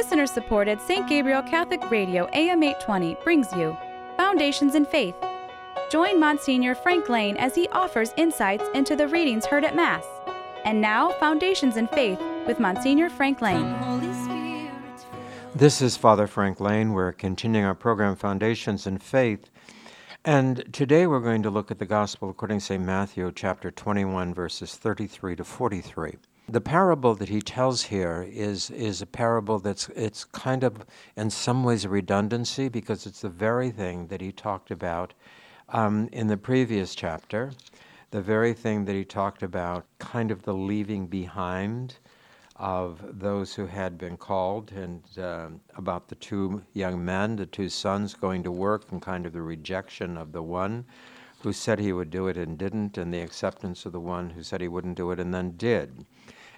Listener supported St. Gabriel Catholic Radio AM 820 brings you Foundations in Faith. Join Monsignor Frank Lane as he offers insights into the readings heard at Mass. And now, Foundations in Faith with Monsignor Frank Lane. This is Father Frank Lane. We're continuing our program, Foundations in Faith. And today we're going to look at the Gospel according to St. Matthew, chapter 21, verses 33 to 43. The parable that he tells here is, is a parable that's it's kind of in some ways a redundancy because it's the very thing that he talked about um, in the previous chapter, the very thing that he talked about, kind of the leaving behind of those who had been called, and uh, about the two young men, the two sons going to work, and kind of the rejection of the one who said he would do it and didn't, and the acceptance of the one who said he wouldn't do it and then did.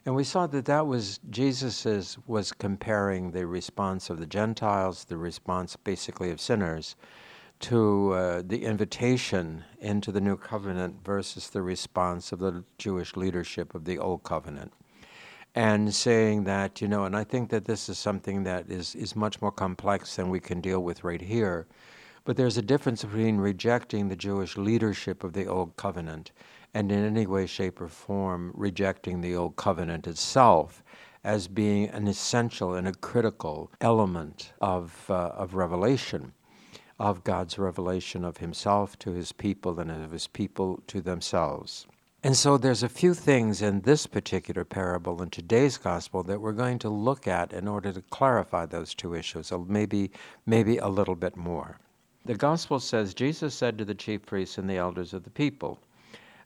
And we saw that that was Jesus's was comparing the response of the Gentiles, the response basically of sinners, to uh, the invitation into the new covenant versus the response of the Jewish leadership of the old covenant. And saying that, you know, and I think that this is something that is, is much more complex than we can deal with right here. But there's a difference between rejecting the Jewish leadership of the old covenant and in any way, shape, or form rejecting the Old Covenant itself as being an essential and a critical element of, uh, of revelation, of God's revelation of Himself to His people and of His people to themselves. And so there's a few things in this particular parable in today's gospel that we're going to look at in order to clarify those two issues, or maybe, maybe a little bit more. The gospel says Jesus said to the chief priests and the elders of the people,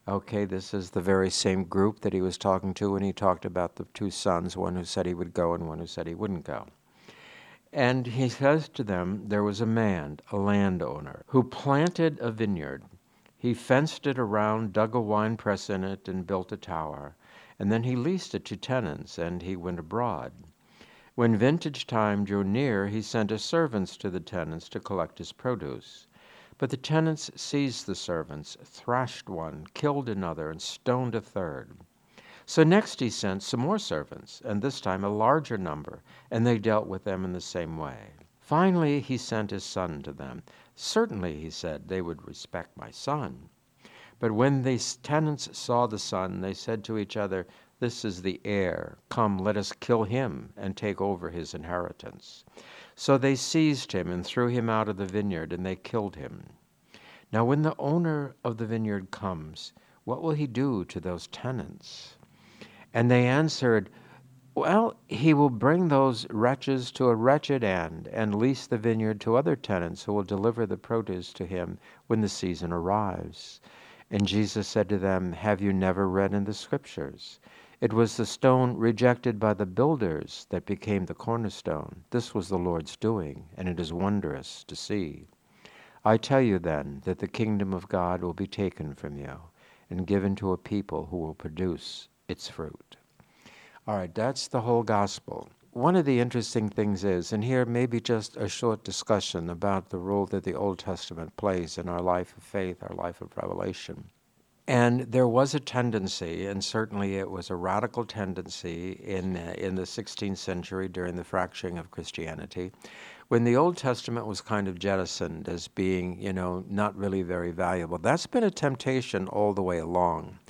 Okay, this is the very same group that he was talking to when he talked about the two sons, one who said he would go and one who said he wouldn't go. And he says to them, There was a man, a landowner, who planted a vineyard. He fenced it around, dug a wine press in it, and built a tower. And then he leased it to tenants, and he went abroad. When vintage time drew near, he sent his servants to the tenants to collect his produce. But the tenants seized the servants, thrashed one, killed another, and stoned a third. So next he sent some more servants, and this time a larger number, and they dealt with them in the same way. Finally he sent his son to them. Certainly, he said, they would respect my son. But when the tenants saw the son, they said to each other, This is the heir. Come, let us kill him and take over his inheritance. So they seized him and threw him out of the vineyard, and they killed him. Now, when the owner of the vineyard comes, what will he do to those tenants? And they answered, Well, he will bring those wretches to a wretched end and lease the vineyard to other tenants who will deliver the produce to him when the season arrives. And Jesus said to them, Have you never read in the Scriptures? It was the stone rejected by the builders that became the cornerstone. This was the Lord's doing, and it is wondrous to see. I tell you then that the kingdom of God will be taken from you and given to a people who will produce its fruit. All right, that's the whole gospel. One of the interesting things is, and here maybe just a short discussion about the role that the Old Testament plays in our life of faith, our life of revelation. And there was a tendency, and certainly it was a radical tendency in, uh, in the 16th century during the fracturing of Christianity, when the Old Testament was kind of jettisoned as being, you know, not really very valuable. That's been a temptation all the way along.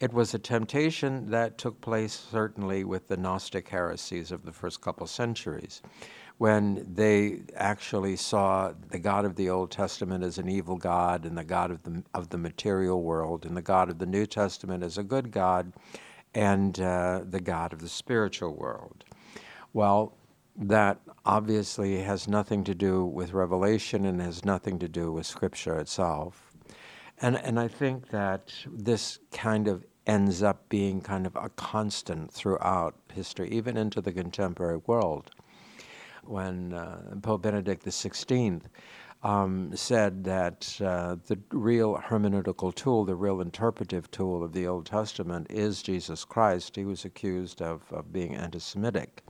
It was a temptation that took place certainly with the Gnostic heresies of the first couple centuries when they actually saw the God of the Old Testament as an evil God and the God of the, of the material world and the God of the New Testament as a good God and uh, the God of the spiritual world. Well, that obviously has nothing to do with revelation and has nothing to do with Scripture itself. And, and I think that this kind of ends up being kind of a constant throughout history, even into the contemporary world when uh, Pope Benedict XVI um, said that uh, the real hermeneutical tool, the real interpretive tool of the Old Testament is Jesus Christ. He was accused of, of being anti Semitic,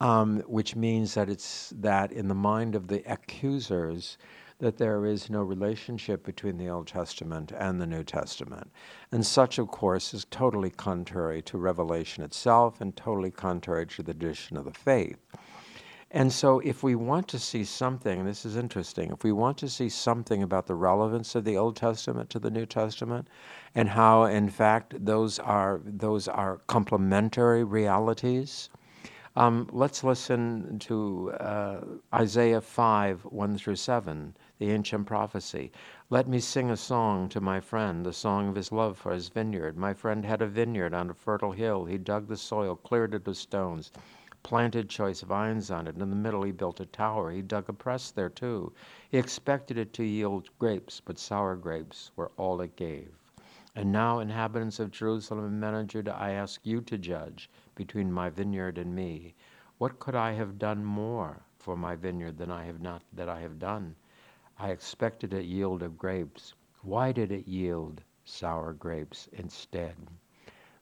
um, which means that it's that in the mind of the accusers, that there is no relationship between the Old Testament and the New Testament. And such, of course, is totally contrary to revelation itself and totally contrary to the tradition of the faith. And so, if we want to see something, this is interesting, if we want to see something about the relevance of the Old Testament to the New Testament, and how, in fact, those are, those are complementary realities, um, let's listen to uh, Isaiah 5 1 through 7, the ancient prophecy. Let me sing a song to my friend, the song of his love for his vineyard. My friend had a vineyard on a fertile hill. He dug the soil, cleared it of stones planted choice vines on it. In the middle, he built a tower. He dug a press there, too. He expected it to yield grapes, but sour grapes were all it gave. And now, inhabitants of Jerusalem and men of Judah, I ask you to judge between my vineyard and me. What could I have done more for my vineyard than I have not that I have done? I expected it yield of grapes. Why did it yield sour grapes instead?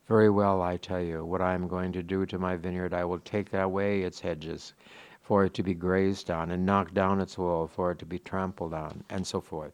Very well, I tell you, what I am going to do to my vineyard, I will take away its hedges for it to be grazed on, and knock down its wall for it to be trampled on, and so forth.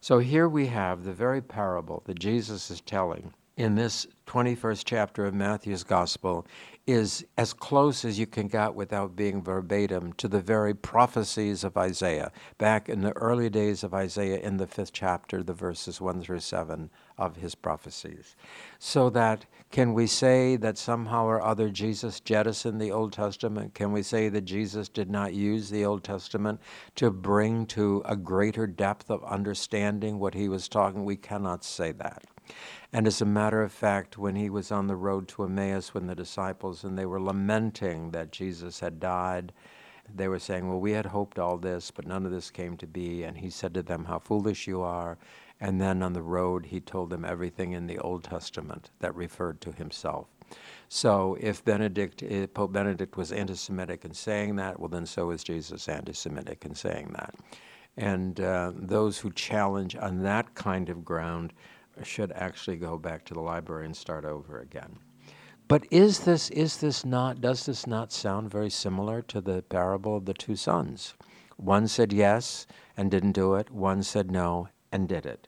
So here we have the very parable that Jesus is telling in this 21st chapter of Matthew's Gospel is as close as you can get without being verbatim to the very prophecies of Isaiah, back in the early days of Isaiah in the fifth chapter, the verses 1 through 7 of his prophecies. So that can we say that somehow or other Jesus jettisoned the Old Testament? Can we say that Jesus did not use the Old Testament to bring to a greater depth of understanding what he was talking? We cannot say that. And as a matter of fact, when he was on the road to Emmaus when the disciples and they were lamenting that Jesus had died, they were saying, Well, we had hoped all this, but none of this came to be. And he said to them, How foolish you are. And then on the road, he told them everything in the Old Testament that referred to himself. So if Benedict, if Pope Benedict was anti Semitic in saying that, well, then so is Jesus anti Semitic in saying that. And uh, those who challenge on that kind of ground should actually go back to the library and start over again. But is this is this not does this not sound very similar to the parable of the two sons? One said yes and didn't do it. One said no and did it.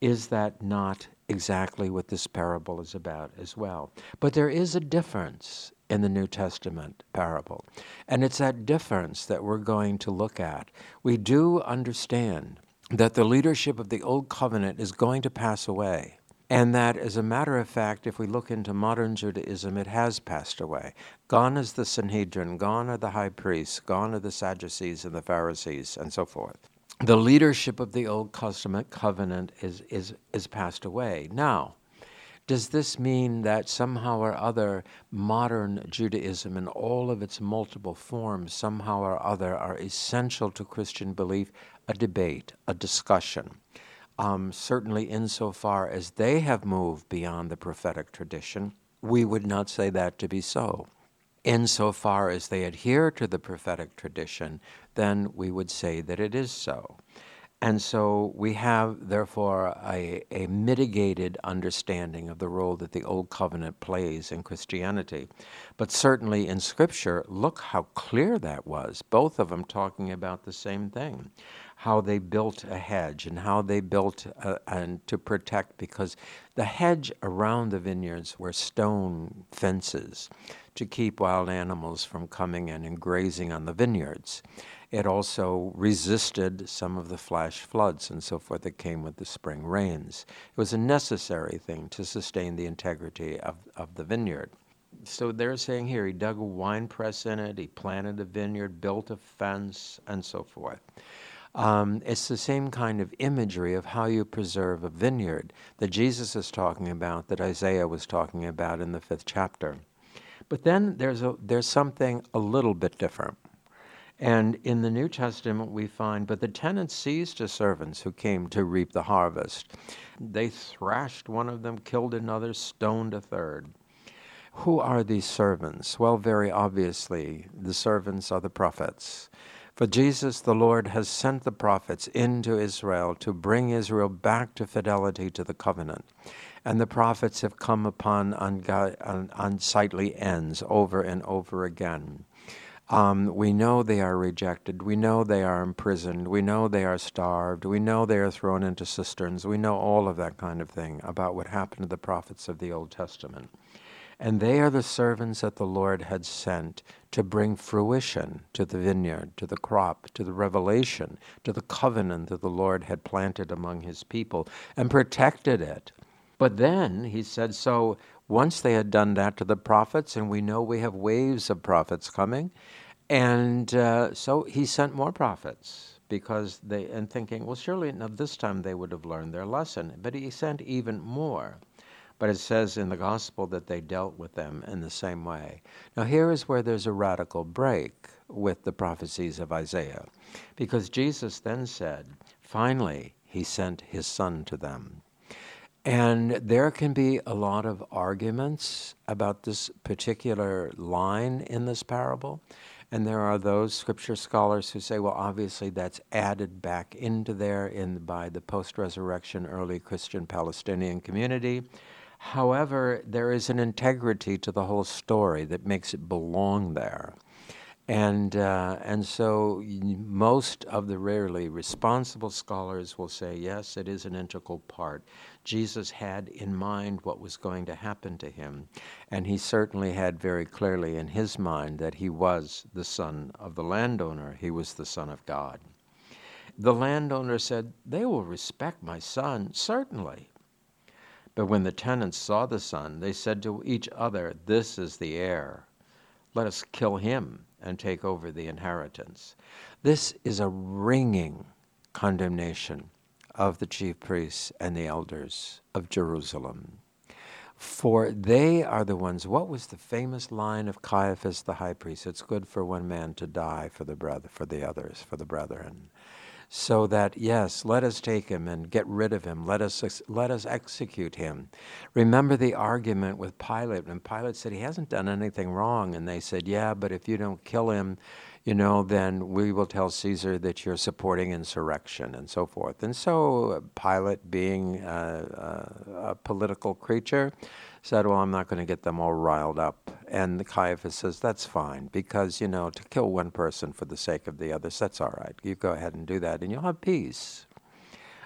Is that not exactly what this parable is about as well? But there is a difference in the New Testament parable. And it's that difference that we're going to look at. We do understand that the leadership of the Old Covenant is going to pass away. And that, as a matter of fact, if we look into modern Judaism, it has passed away. Gone is the Sanhedrin, gone are the high priests, gone are the Sadducees and the Pharisees, and so forth the leadership of the Old Testament covenant is, is, is passed away. Now, does this mean that somehow or other modern Judaism in all of its multiple forms, somehow or other, are essential to Christian belief? A debate, a discussion. Um, certainly, insofar as they have moved beyond the prophetic tradition, we would not say that to be so insofar as they adhere to the prophetic tradition, then we would say that it is so. And so we have, therefore, a, a, mitigated understanding of the role that the Old Covenant plays in Christianity. But certainly in Scripture, look how clear that was, both of them talking about the same thing how they built a hedge and how they built a, and to protect, because the hedge around the vineyards were stone fences to keep wild animals from coming in and grazing on the vineyards. It also resisted some of the flash floods and so forth that came with the spring rains. It was a necessary thing to sustain the integrity of, of the vineyard. So they're saying here he dug a wine press in it, he planted a vineyard, built a fence, and so forth. Um, it's the same kind of imagery of how you preserve a vineyard that Jesus is talking about, that Isaiah was talking about in the fifth chapter. But then there's, a, there's something a little bit different. And in the New Testament, we find, but the tenants seized the servants who came to reap the harvest. They thrashed one of them, killed another, stoned a third. Who are these servants? Well, very obviously, the servants are the prophets. For Jesus, the Lord, has sent the prophets into Israel to bring Israel back to fidelity to the covenant and the prophets have come upon unsightly ends over and over again. Um, we know they are rejected. We know they are imprisoned. We know they are starved. We know they are thrown into cisterns. We know all of that kind of thing about what happened to the prophets of the Old Testament. And they are the servants that the Lord had sent to bring fruition to the vineyard, to the crop, to the revelation, to the covenant that the Lord had planted among his people and protected it. But then he said, so once they had done that to the prophets, and we know we have waves of prophets coming, and uh, so he sent more prophets because they, and thinking, well, surely now this time they would have learned their lesson. But he sent even more. But it says in the gospel that they dealt with them in the same way. Now, here is where there's a radical break with the prophecies of Isaiah, because Jesus then said, finally, he sent his son to them. And there can be a lot of arguments about this particular line in this parable. And there are those scripture scholars who say, well, obviously that's added back into there in, by the post resurrection early Christian Palestinian community. However, there is an integrity to the whole story that makes it belong there. And, uh, and so most of the rarely responsible scholars will say, yes, it is an integral part. Jesus had in mind what was going to happen to him, and he certainly had very clearly in his mind that he was the son of the landowner, he was the son of God. The landowner said, They will respect my son, certainly. But when the tenants saw the son, they said to each other, This is the heir. Let us kill him and take over the inheritance. This is a ringing condemnation of the chief priests and the elders of Jerusalem. For they are the ones. What was the famous line of Caiaphas the high priest? It's good for one man to die for the brother, for the others, for the brethren so that yes let us take him and get rid of him. Let us let us execute him. Remember the argument with pilate and pilate said he hasn't done anything wrong and they said yeah but if you don't kill him you know then we will tell caesar that you're supporting insurrection and so forth. And so uh, pilate being a, a, a political creature said, Well, I'm not going to get them all riled up. And the Caiaphas says, That's fine, because, you know, to kill one person for the sake of the others, that's all right. You go ahead and do that, and you'll have peace.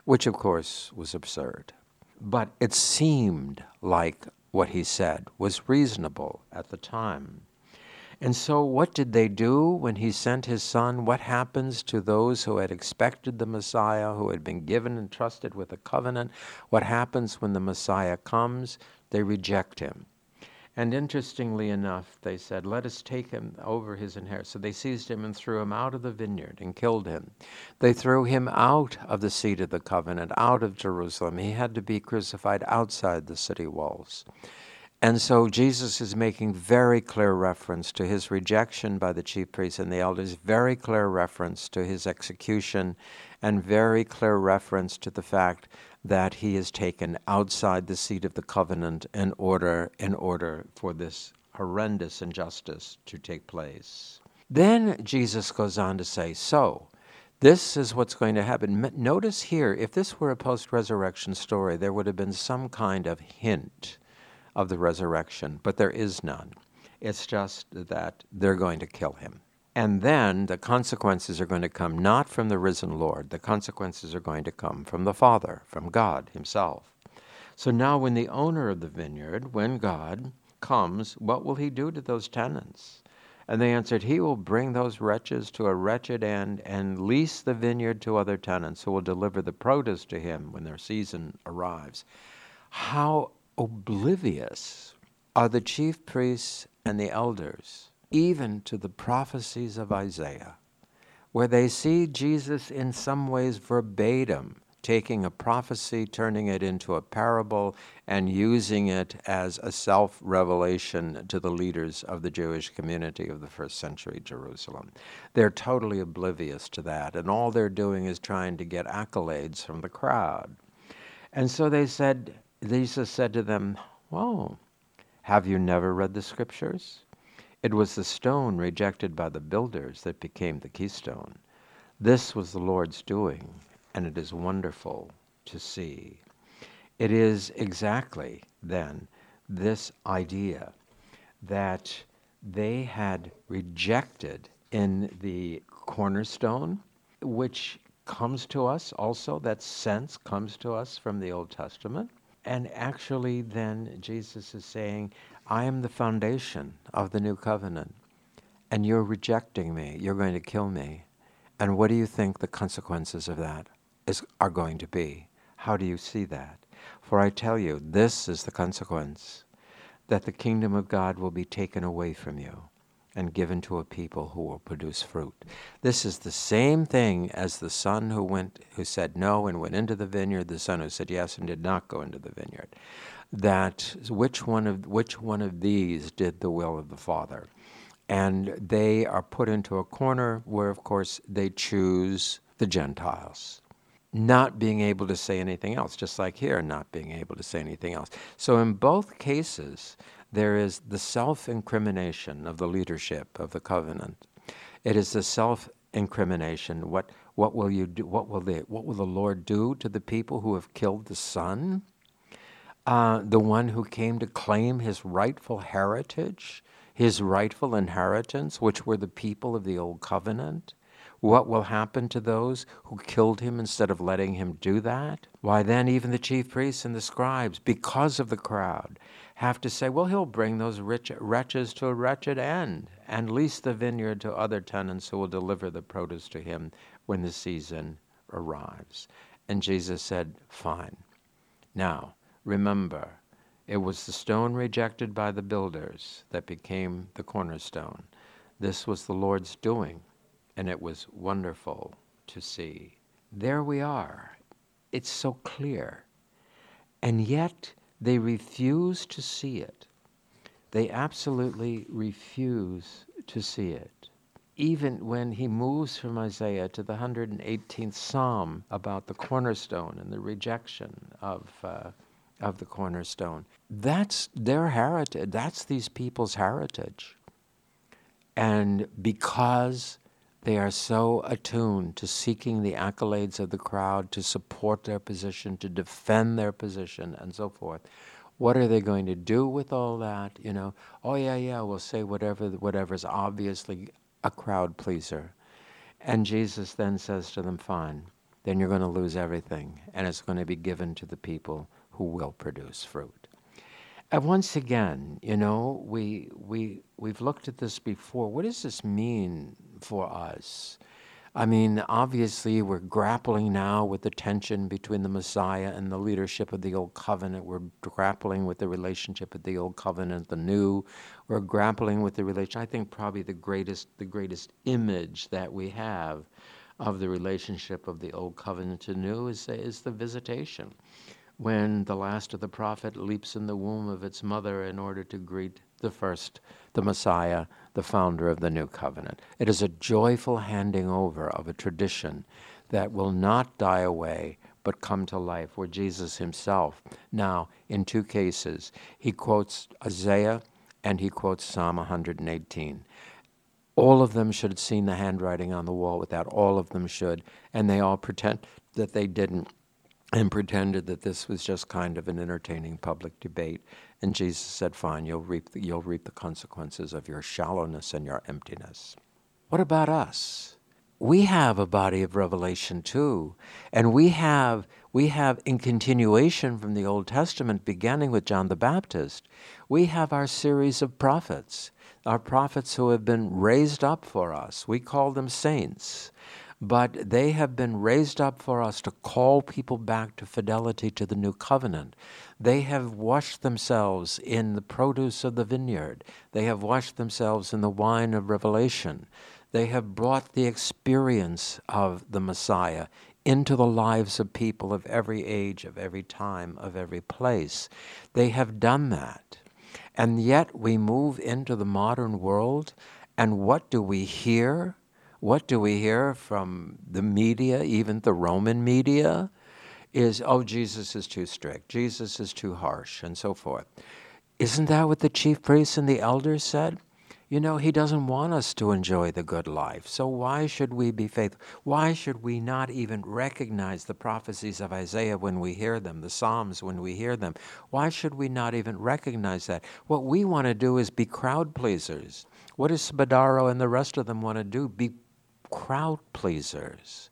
Which, of course, was absurd. But it seemed like what he said was reasonable at the time. And so, what did they do when he sent his son? What happens to those who had expected the Messiah, who had been given and trusted with a covenant? What happens when the Messiah comes? They reject him. And interestingly enough, they said, Let us take him over his inheritance. So they seized him and threw him out of the vineyard and killed him. They threw him out of the seat of the covenant, out of Jerusalem. He had to be crucified outside the city walls. And so Jesus is making very clear reference to his rejection by the chief priests and the elders, very clear reference to his execution, and very clear reference to the fact that he is taken outside the seat of the covenant in order in order for this horrendous injustice to take place. Then Jesus goes on to say, so this is what's going to happen. Notice here, if this were a post resurrection story, there would have been some kind of hint of the resurrection, but there is none. It's just that they're going to kill him. And then the consequences are going to come not from the risen Lord, the consequences are going to come from the Father, from God Himself. So now, when the owner of the vineyard, when God comes, what will He do to those tenants? And they answered, He will bring those wretches to a wretched end and lease the vineyard to other tenants who will deliver the produce to Him when their season arrives. How oblivious are the chief priests and the elders even to the prophecies of Isaiah, where they see Jesus in some ways verbatim taking a prophecy, turning it into a parable, and using it as a self revelation to the leaders of the Jewish community of the first century Jerusalem. They're totally oblivious to that, and all they're doing is trying to get accolades from the crowd. And so they said, Jesus said to them, Whoa, have you never read the scriptures? It was the stone rejected by the builders that became the keystone. This was the Lord's doing, and it is wonderful to see. It is exactly then this idea that they had rejected in the cornerstone, which comes to us also, that sense comes to us from the Old Testament. And actually, then Jesus is saying, I am the foundation of the new covenant, and you're rejecting me. You're going to kill me. And what do you think the consequences of that is, are going to be? How do you see that? For I tell you, this is the consequence that the kingdom of God will be taken away from you and given to a people who will produce fruit. This is the same thing as the son who went who said no and went into the vineyard, the son who said yes and did not go into the vineyard. That which one of which one of these did the will of the Father? And they are put into a corner where of course they choose the Gentiles. Not being able to say anything else, just like here, not being able to say anything else. So, in both cases, there is the self incrimination of the leadership of the covenant. It is the self incrimination. What, what will you do? What will, what will the Lord do to the people who have killed the Son? Uh, the one who came to claim his rightful heritage, his rightful inheritance, which were the people of the old covenant. What will happen to those who killed him instead of letting him do that? Why, then, even the chief priests and the scribes, because of the crowd, have to say, well, he'll bring those rich wretches to a wretched end and lease the vineyard to other tenants who will deliver the produce to him when the season arrives. And Jesus said, fine. Now, remember, it was the stone rejected by the builders that became the cornerstone. This was the Lord's doing, and it was wonderful to see. There we are. It's so clear. And yet, they refuse to see it. They absolutely refuse to see it. Even when he moves from Isaiah to the 118th Psalm about the cornerstone and the rejection of, uh, of the cornerstone, that's their heritage. That's these people's heritage. And because they are so attuned to seeking the accolades of the crowd, to support their position, to defend their position, and so forth. What are they going to do with all that? You know, oh yeah, yeah, we'll say whatever, whatever's obviously a crowd pleaser. And Jesus then says to them, fine, then you're going to lose everything, and it's going to be given to the people who will produce fruit. And once again, you know, we, we, we've looked at this before. What does this mean for us? I mean, obviously, we're grappling now with the tension between the Messiah and the leadership of the Old Covenant. We're grappling with the relationship of the Old Covenant, the New. We're grappling with the relation. I think probably the greatest, the greatest image that we have of the relationship of the Old Covenant to New is, is the visitation when the last of the prophet leaps in the womb of its mother in order to greet the first, the Messiah, the founder of the new covenant. It is a joyful handing over of a tradition that will not die away but come to life, where Jesus himself, now in two cases, he quotes Isaiah and he quotes Psalm 118. All of them should have seen the handwriting on the wall with that. All of them should. And they all pretend that they didn't and pretended that this was just kind of an entertaining public debate. And Jesus said, Fine, you'll reap the, you'll reap the consequences of your shallowness and your emptiness. What about us? We have a body of revelation too. And we have, we have, in continuation from the Old Testament, beginning with John the Baptist, we have our series of prophets, our prophets who have been raised up for us. We call them saints but they have been raised up for us to call people back to fidelity to the new covenant. They have washed themselves in the produce of the vineyard, they have washed themselves in the wine of revelation. They have brought the experience of the Messiah into the lives of people of every age, of every time, of every place. They have done that. And yet we move into the modern world, and what do we hear? What do we hear from the media, even the Roman media? Is, oh, Jesus is too strict, Jesus is too harsh, and so forth. Isn't that what the chief priests and the elders said? You know, he doesn't want us to enjoy the good life. So why should we be faithful? Why should we not even recognize the prophecies of Isaiah when we hear them, the Psalms when we hear them? Why should we not even recognize that? What we want to do is be crowd pleasers. What does Spadaro and the rest of them want to do? Be crowd pleasers.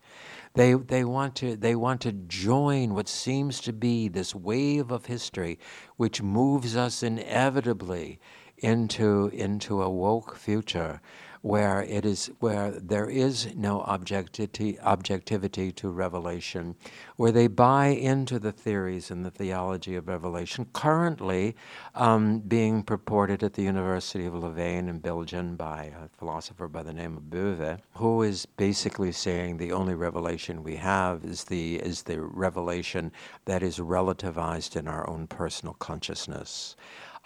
They, they, want to, they want to join what seems to be this wave of history which moves us inevitably into, into a woke future where it is where there is no objectivity objectivity to revelation, where they buy into the theories and the theology of revelation, currently um, being purported at the University of Louvain in Belgium by a philosopher by the name of Boeve, who is basically saying the only revelation we have is the is the revelation that is relativized in our own personal consciousness.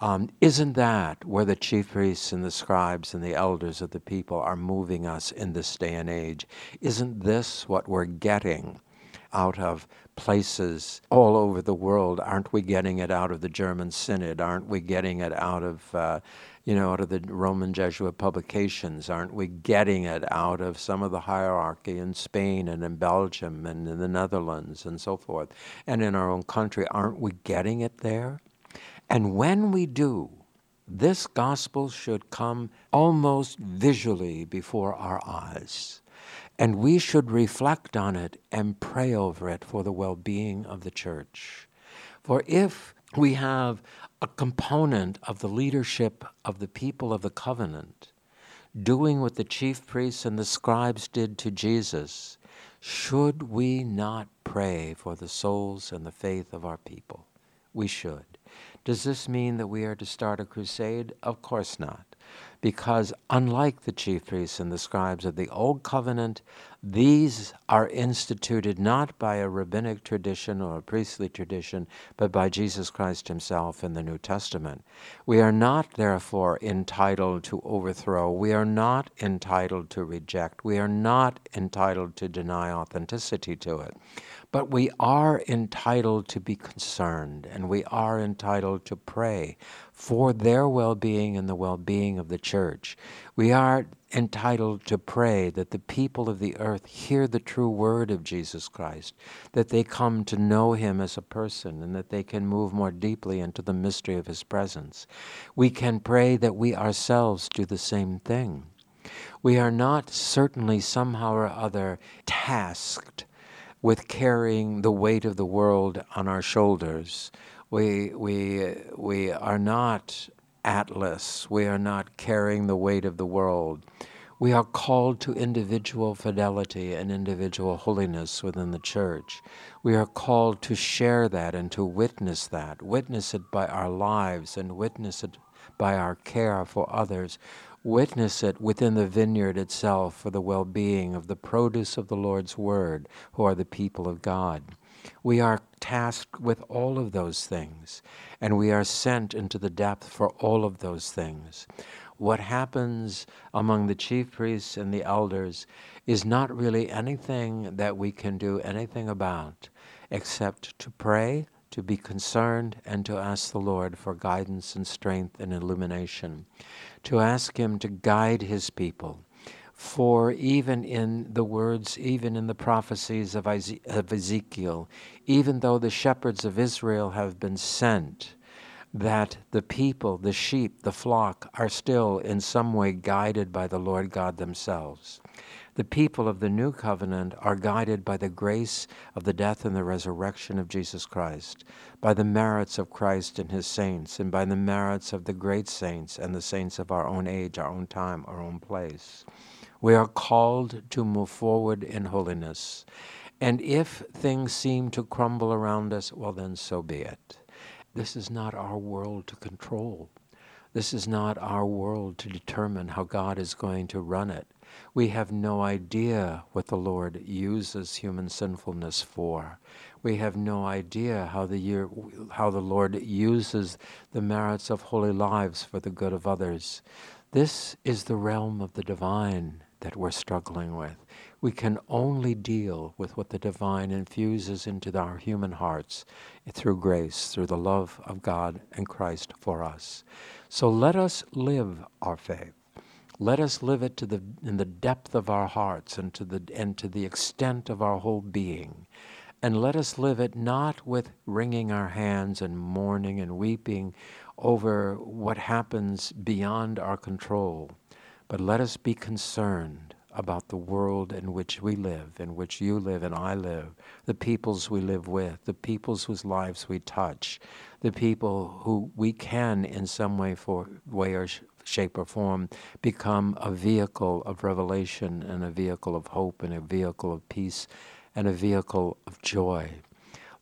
Um, isn't that where the chief priests and the scribes and the elders of the people are moving us in this day and age? Isn't this what we're getting out of places all over the world? Aren't we getting it out of the German Synod? Aren't we getting it out of, uh, you know, out of the Roman Jesuit publications? Aren't we getting it out of some of the hierarchy in Spain and in Belgium and in the Netherlands and so forth? And in our own country, aren't we getting it there? And when we do, this gospel should come almost visually before our eyes. And we should reflect on it and pray over it for the well being of the church. For if we have a component of the leadership of the people of the covenant doing what the chief priests and the scribes did to Jesus, should we not pray for the souls and the faith of our people? We should. Does this mean that we are to start a crusade? Of course not. Because unlike the chief priests and the scribes of the Old Covenant, these are instituted not by a rabbinic tradition or a priestly tradition, but by Jesus Christ Himself in the New Testament. We are not, therefore, entitled to overthrow. We are not entitled to reject. We are not entitled to deny authenticity to it. But we are entitled to be concerned and we are entitled to pray for their well being and the well being of the church. We are entitled to pray that the people of the earth hear the true word of Jesus Christ, that they come to know him as a person, and that they can move more deeply into the mystery of his presence. We can pray that we ourselves do the same thing. We are not certainly somehow or other tasked with carrying the weight of the world on our shoulders. We, we, we are not Atlas. We are not carrying the weight of the world. We are called to individual fidelity and individual holiness within the church. We are called to share that and to witness that, witness it by our lives and witness it by our care for others witness it within the vineyard itself for the well being of the produce of the Lord's word, who are the people of God. We are tasked with all of those things, and we are sent into the depth for all of those things. What happens among the chief priests and the elders is not really anything that we can do anything about except to pray to be concerned and to ask the Lord for guidance and strength and illumination, to ask Him to guide His people. For even in the words, even in the prophecies of Ezekiel, even though the shepherds of Israel have been sent, that the people, the sheep, the flock, are still in some way guided by the Lord God themselves. The people of the new covenant are guided by the grace of the death and the resurrection of Jesus Christ, by the merits of Christ and his saints, and by the merits of the great saints and the saints of our own age, our own time, our own place. We are called to move forward in holiness. And if things seem to crumble around us, well, then so be it. This is not our world to control. This is not our world to determine how God is going to run it. We have no idea what the Lord uses human sinfulness for. We have no idea how the, year, how the Lord uses the merits of holy lives for the good of others. This is the realm of the divine that we're struggling with. We can only deal with what the divine infuses into our human hearts through grace, through the love of God and Christ for us. So let us live our faith. Let us live it to the, in the depth of our hearts and to, the, and to the extent of our whole being. And let us live it not with wringing our hands and mourning and weeping over what happens beyond our control, but let us be concerned about the world in which we live, in which you live and I live, the peoples we live with, the peoples whose lives we touch, the people who we can, in some way, for way or sh- shape or form, become a vehicle of revelation and a vehicle of hope and a vehicle of peace and a vehicle of joy.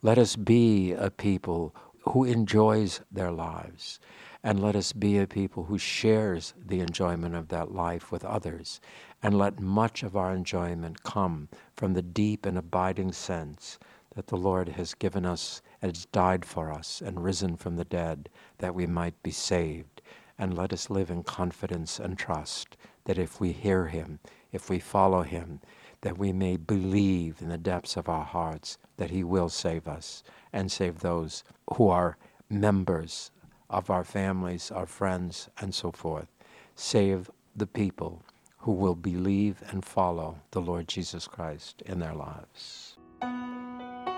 Let us be a people who enjoys their lives and let us be a people who shares the enjoyment of that life with others and let much of our enjoyment come from the deep and abiding sense that the Lord has given us and has died for us and risen from the dead that we might be saved. And let us live in confidence and trust that if we hear Him, if we follow Him, that we may believe in the depths of our hearts that He will save us and save those who are members of our families, our friends, and so forth. Save the people who will believe and follow the Lord Jesus Christ in their lives.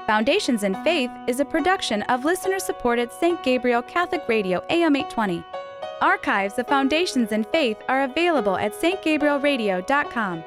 Foundations in Faith is a production of listener supported St. Gabriel Catholic Radio AM 820. Archives of Foundations in Faith are available at stgabrielradio.com.